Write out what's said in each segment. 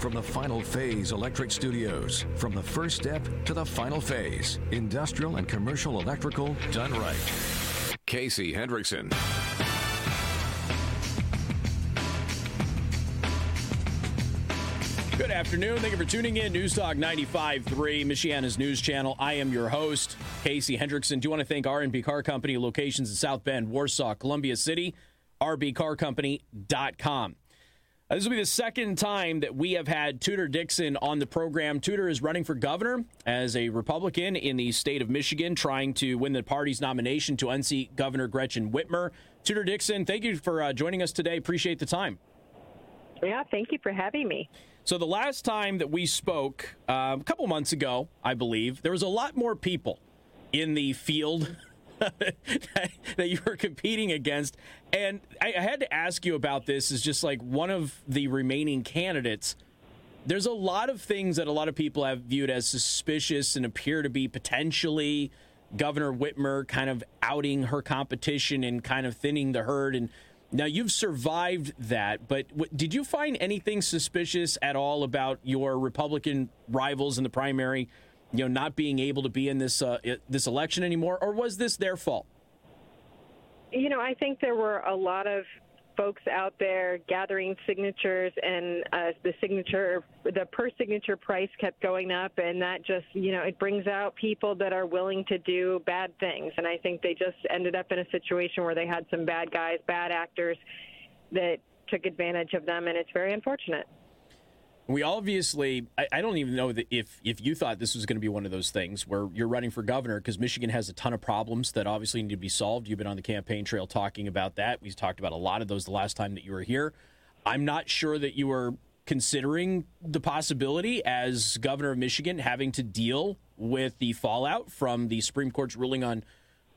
from the Final Phase Electric Studios. From the first step to the final phase. Industrial and commercial electrical done right. Casey Hendrickson. Good afternoon. Thank you for tuning in. News Talk 95.3, Michiana's news channel. I am your host, Casey Hendrickson. Do you want to thank R&B Car Company, locations in South Bend, Warsaw, Columbia City, rbcarcompany.com. Uh, this will be the second time that we have had Tudor Dixon on the program. Tudor is running for governor as a Republican in the state of Michigan, trying to win the party's nomination to unseat Governor Gretchen Whitmer. Tudor Dixon, thank you for uh, joining us today. Appreciate the time. Yeah, thank you for having me. So, the last time that we spoke, uh, a couple months ago, I believe, there was a lot more people in the field that you were competing against. And I, I had to ask you about this as just like one of the remaining candidates. There's a lot of things that a lot of people have viewed as suspicious and appear to be potentially Governor Whitmer kind of outing her competition and kind of thinning the herd. And now you've survived that, but w- did you find anything suspicious at all about your Republican rivals in the primary? You know, not being able to be in this uh, this election anymore, or was this their fault? You know, I think there were a lot of folks out there gathering signatures, and uh, the signature, the per signature price kept going up, and that just, you know, it brings out people that are willing to do bad things. And I think they just ended up in a situation where they had some bad guys, bad actors that took advantage of them, and it's very unfortunate. We obviously, I, I, don't even know if if you thought this was going to be one of those things where you're running for governor because Michigan has a ton of problems that obviously need to be solved. You've been on the campaign trail talking about that. We talked about a lot of those the last time that you were here. I'm not sure that you were considering the possibility as governor of Michigan having to deal with the fallout from the Supreme Court's ruling on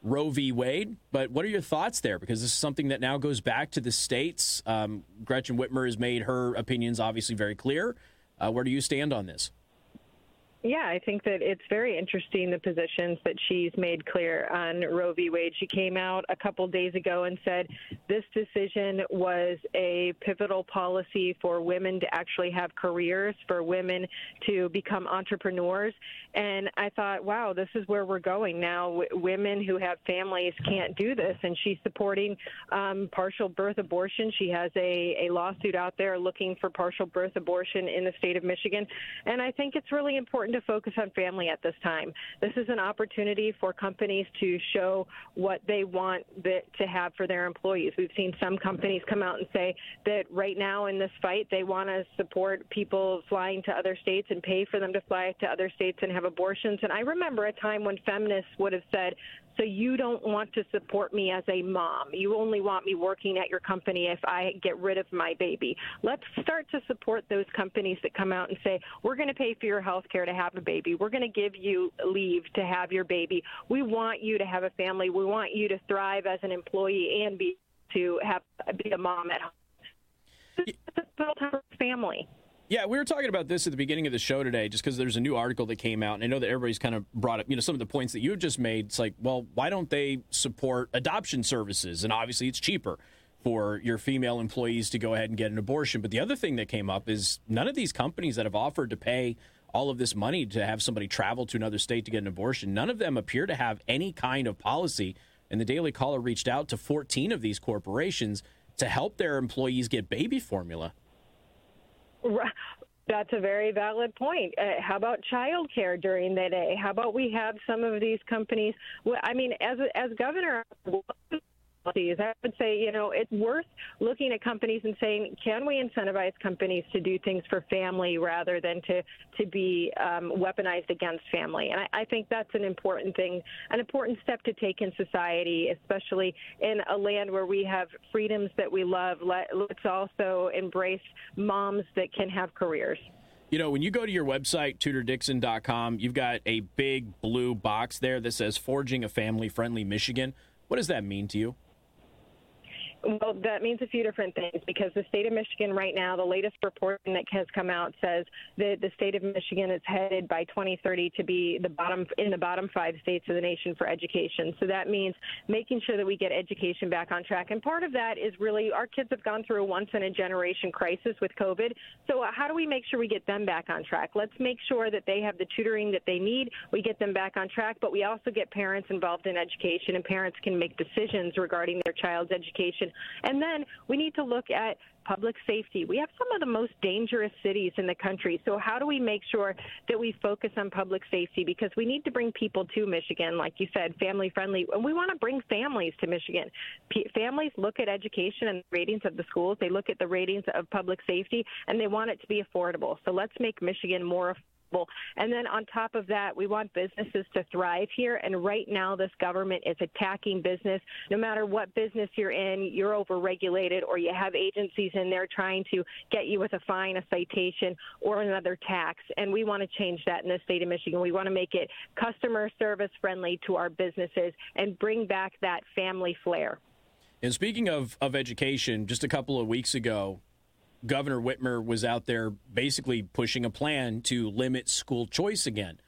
Roe v. Wade. But what are your thoughts there? Because this is something that now goes back to the states. Um, Gretchen Whitmer has made her opinions obviously very clear. Uh, where do you stand on this? Yeah, I think that it's very interesting the positions that she's made clear on Roe v. Wade. She came out a couple days ago and said this decision was a pivotal policy for women to actually have careers, for women to become entrepreneurs. And I thought, wow, this is where we're going now. W- women who have families can't do this. And she's supporting um, partial birth abortion. She has a, a lawsuit out there looking for partial birth abortion in the state of Michigan. And I think it's really important to focus on family at this time. This is an opportunity for companies to show what they want to have for their employees. We've seen some companies come out and say that right now in this fight, they want to support people flying to other states and pay for them to fly to other states and have abortions. And I remember a time when feminists would have said, so you don't want to support me as a mom. You only want me working at your company if I get rid of my baby. Let's start to support those companies that come out and say, we're going to pay for your health care to have a baby. We're going to give you leave to have your baby. We want you to have a family. We want you to thrive as an employee and be to have be a mom at home. A time family. Yeah, we were talking about this at the beginning of the show today, just because there's a new article that came out, and I know that everybody's kind of brought up, you know, some of the points that you just made. It's like, well, why don't they support adoption services? And obviously, it's cheaper for your female employees to go ahead and get an abortion. But the other thing that came up is none of these companies that have offered to pay all of this money to have somebody travel to another state to get an abortion, none of them appear to have any kind of policy. And the Daily Caller reached out to 14 of these corporations to help their employees get baby formula. That's a very valid point. Uh, how about childcare during the day? How about we have some of these companies? Well, I mean, as as governor, policies. I would say, you know, it's worth looking at companies and saying, can we incentivize companies to do things for family rather than to to be um, weaponized against family? And I, I think that's an important thing, an important step to take in society, especially in a land where we have freedoms that we love. Let, let's also embrace moms that can have careers. You know, when you go to your website, tudordixon.com, you've got a big blue box there that says Forging a Family Friendly Michigan. What does that mean to you? Well, that means a few different things because the state of Michigan right now, the latest reporting that has come out says that the state of Michigan is headed by 2030 to be the bottom in the bottom five states of the nation for education. So that means making sure that we get education back on track. And part of that is really our kids have gone through a once in a generation crisis with COVID. So how do we make sure we get them back on track? Let's make sure that they have the tutoring that they need. We get them back on track, but we also get parents involved in education and parents can make decisions regarding their child's education and then we need to look at public safety. We have some of the most dangerous cities in the country. So, how do we make sure that we focus on public safety? Because we need to bring people to Michigan, like you said, family friendly. And we want to bring families to Michigan. P- families look at education and ratings of the schools, they look at the ratings of public safety, and they want it to be affordable. So, let's make Michigan more and then on top of that, we want businesses to thrive here. And right now, this government is attacking business. No matter what business you're in, you're overregulated or you have agencies in there trying to get you with a fine, a citation, or another tax. And we want to change that in the state of Michigan. We want to make it customer service friendly to our businesses and bring back that family flair. And speaking of, of education, just a couple of weeks ago, Governor Whitmer was out there basically pushing a plan to limit school choice again.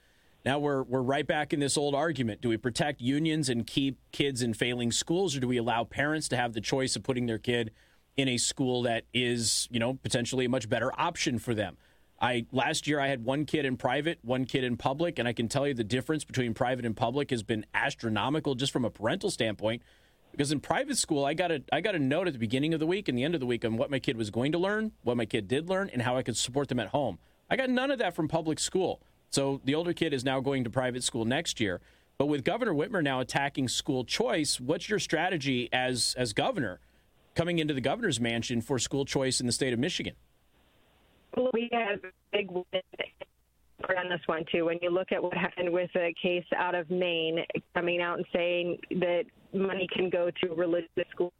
Now we're we're right back in this old argument. Do we protect unions and keep kids in failing schools or do we allow parents to have the choice of putting their kid in a school that is, you know, potentially a much better option for them? I last year I had one kid in private, one kid in public, and I can tell you the difference between private and public has been astronomical just from a parental standpoint because in private school I got a I got a note at the beginning of the week and the end of the week on what my kid was going to learn, what my kid did learn, and how I could support them at home. I got none of that from public school. So the older kid is now going to private school next year. But with Governor Whitmer now attacking school choice, what's your strategy as as governor coming into the governor's mansion for school choice in the state of Michigan? Well, we have big on this one too. When you look at what happened with a case out of Maine coming out and saying that money can go to religious schools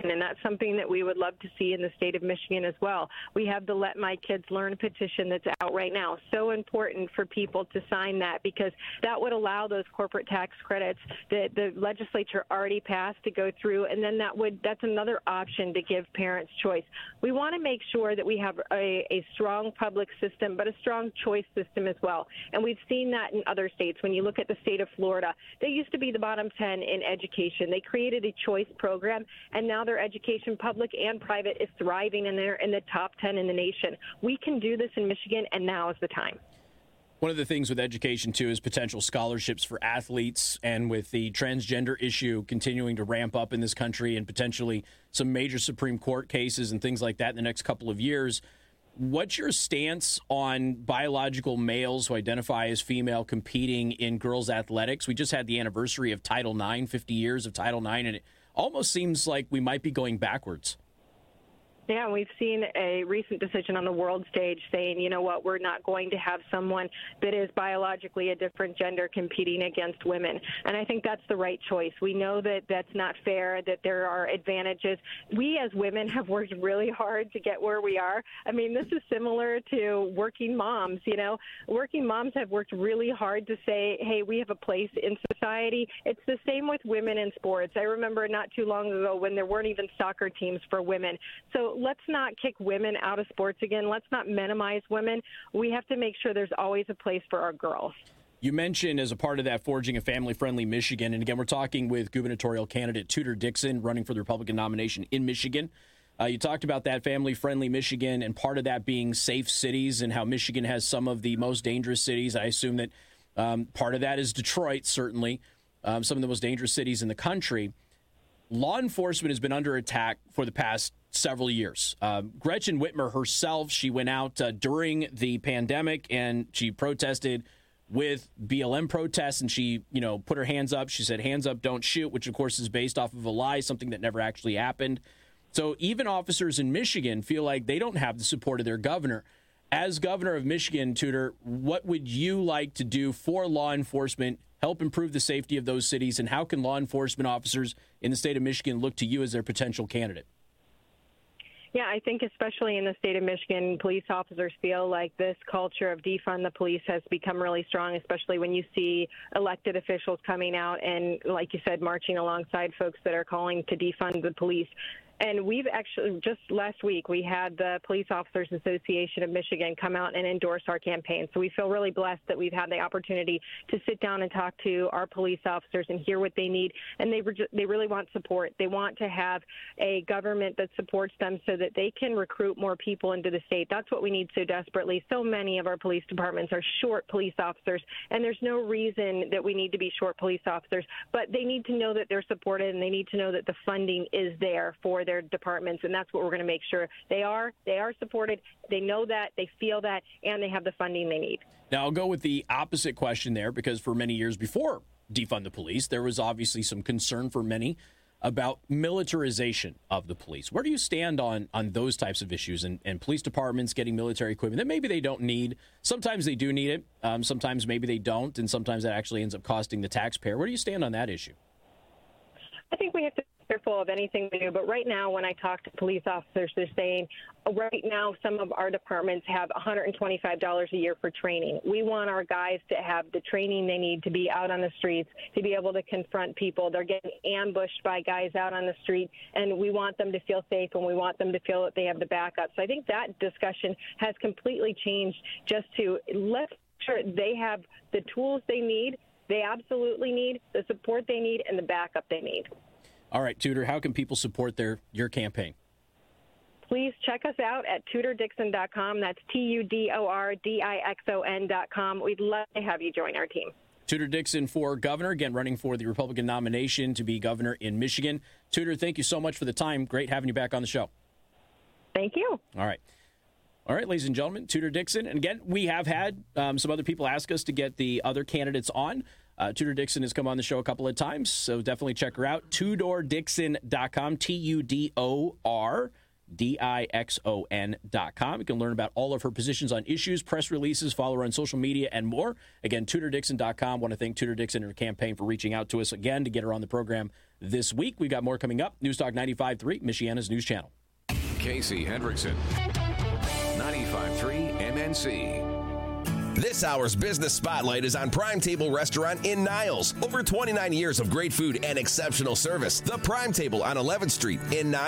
and that's something that we would love to see in the state of Michigan as well. We have the Let My Kids Learn petition that's out right now. So important for people to sign that because that would allow those corporate tax credits that the legislature already passed to go through, and then that would that's another option to give parents choice. We want to make sure that we have a, a strong public system, but a strong choice system as well. And we've seen that in other states. When you look at the state of Florida, they used to be the bottom 10 in education. They created a choice program, and now their education, public and private, is thriving and they're in the top 10 in the nation. We can do this in Michigan, and now is the time. One of the things with education, too, is potential scholarships for athletes. And with the transgender issue continuing to ramp up in this country and potentially some major Supreme Court cases and things like that in the next couple of years, what's your stance on biological males who identify as female competing in girls' athletics? We just had the anniversary of Title IX, 50 years of Title IX, and it almost seems like we might be going backwards. Yeah, we've seen a recent decision on the world stage saying, you know what, we're not going to have someone that is biologically a different gender competing against women. And I think that's the right choice. We know that that's not fair, that there are advantages. We as women have worked really hard to get where we are. I mean, this is similar to working moms, you know. Working moms have worked really hard to say, hey, we have a place in society. It's the same with women in sports. I remember not too long ago when there weren't even soccer teams for women. So let's not kick women out of sports again. Let's not minimize women. We have to make sure there's always a place for our girls. You mentioned as a part of that forging a family friendly Michigan. And again, we're talking with gubernatorial candidate Tudor Dixon running for the Republican nomination in Michigan. Uh, you talked about that family friendly Michigan and part of that being safe cities and how Michigan has some of the most dangerous cities. I assume that um, part of that is Detroit, certainly, um, some of the most dangerous cities in the country. Law enforcement has been under attack for the past several years. Uh, Gretchen Whitmer herself, she went out uh, during the pandemic and she protested with BLM protests and she, you know, put her hands up. She said, hands up, don't shoot, which of course is based off of a lie, something that never actually happened. So even officers in Michigan feel like they don't have the support of their governor. As governor of Michigan, Tudor, what would you like to do for law enforcement, help improve the safety of those cities, and how can law enforcement officers in the state of Michigan look to you as their potential candidate? Yeah, I think especially in the state of Michigan, police officers feel like this culture of defund the police has become really strong, especially when you see elected officials coming out and, like you said, marching alongside folks that are calling to defund the police. And we've actually, just last week, we had the Police Officers Association of Michigan come out and endorse our campaign. So we feel really blessed that we've had the opportunity to sit down and talk to our police officers and hear what they need. And they, re- they really want support. They want to have a government that supports them so that they can recruit more people into the state. That's what we need so desperately. So many of our police departments are short police officers, and there's no reason that we need to be short police officers, but they need to know that they're supported and they need to know that the funding is there for their departments, and that's what we're going to make sure they are. They are supported. They know that. They feel that, and they have the funding they need. Now I'll go with the opposite question there because for many years before defund the police, there was obviously some concern for many about militarization of the police. Where do you stand on on those types of issues and, and police departments getting military equipment that maybe they don't need? Sometimes they do need it. Um, sometimes maybe they don't, and sometimes that actually ends up costing the taxpayer. Where do you stand on that issue? I think we have to of anything do, but right now, when I talk to police officers, they're saying uh, right now some of our departments have $125 a year for training. We want our guys to have the training they need to be out on the streets, to be able to confront people. They're getting ambushed by guys out on the street, and we want them to feel safe and we want them to feel that they have the backup. So I think that discussion has completely changed just to let's sure they have the tools they need they absolutely need the support they need and the backup they need. All right, Tudor, how can people support their your campaign? Please check us out at tudordixon.com. That's T U D O R D I X O N.com. We'd love to have you join our team. Tudor Dixon for governor, again, running for the Republican nomination to be governor in Michigan. Tudor, thank you so much for the time. Great having you back on the show. Thank you. All right. All right, ladies and gentlemen, Tudor Dixon. And again, we have had um, some other people ask us to get the other candidates on. Uh, Tudor Dixon has come on the show a couple of times, so definitely check her out. TudorDixon.com, T U D O R D I X O N.com. You can learn about all of her positions on issues, press releases, follow her on social media, and more. Again, TudorDixon.com. want to thank Tudor Dixon and her campaign for reaching out to us again to get her on the program this week. We've got more coming up. News Talk 95.3, Michiana's news channel. Casey Hendrickson. 95.3 MNC. This hour's business spotlight is on Prime Table Restaurant in Niles. Over 29 years of great food and exceptional service. The Prime Table on 11th Street in Niles.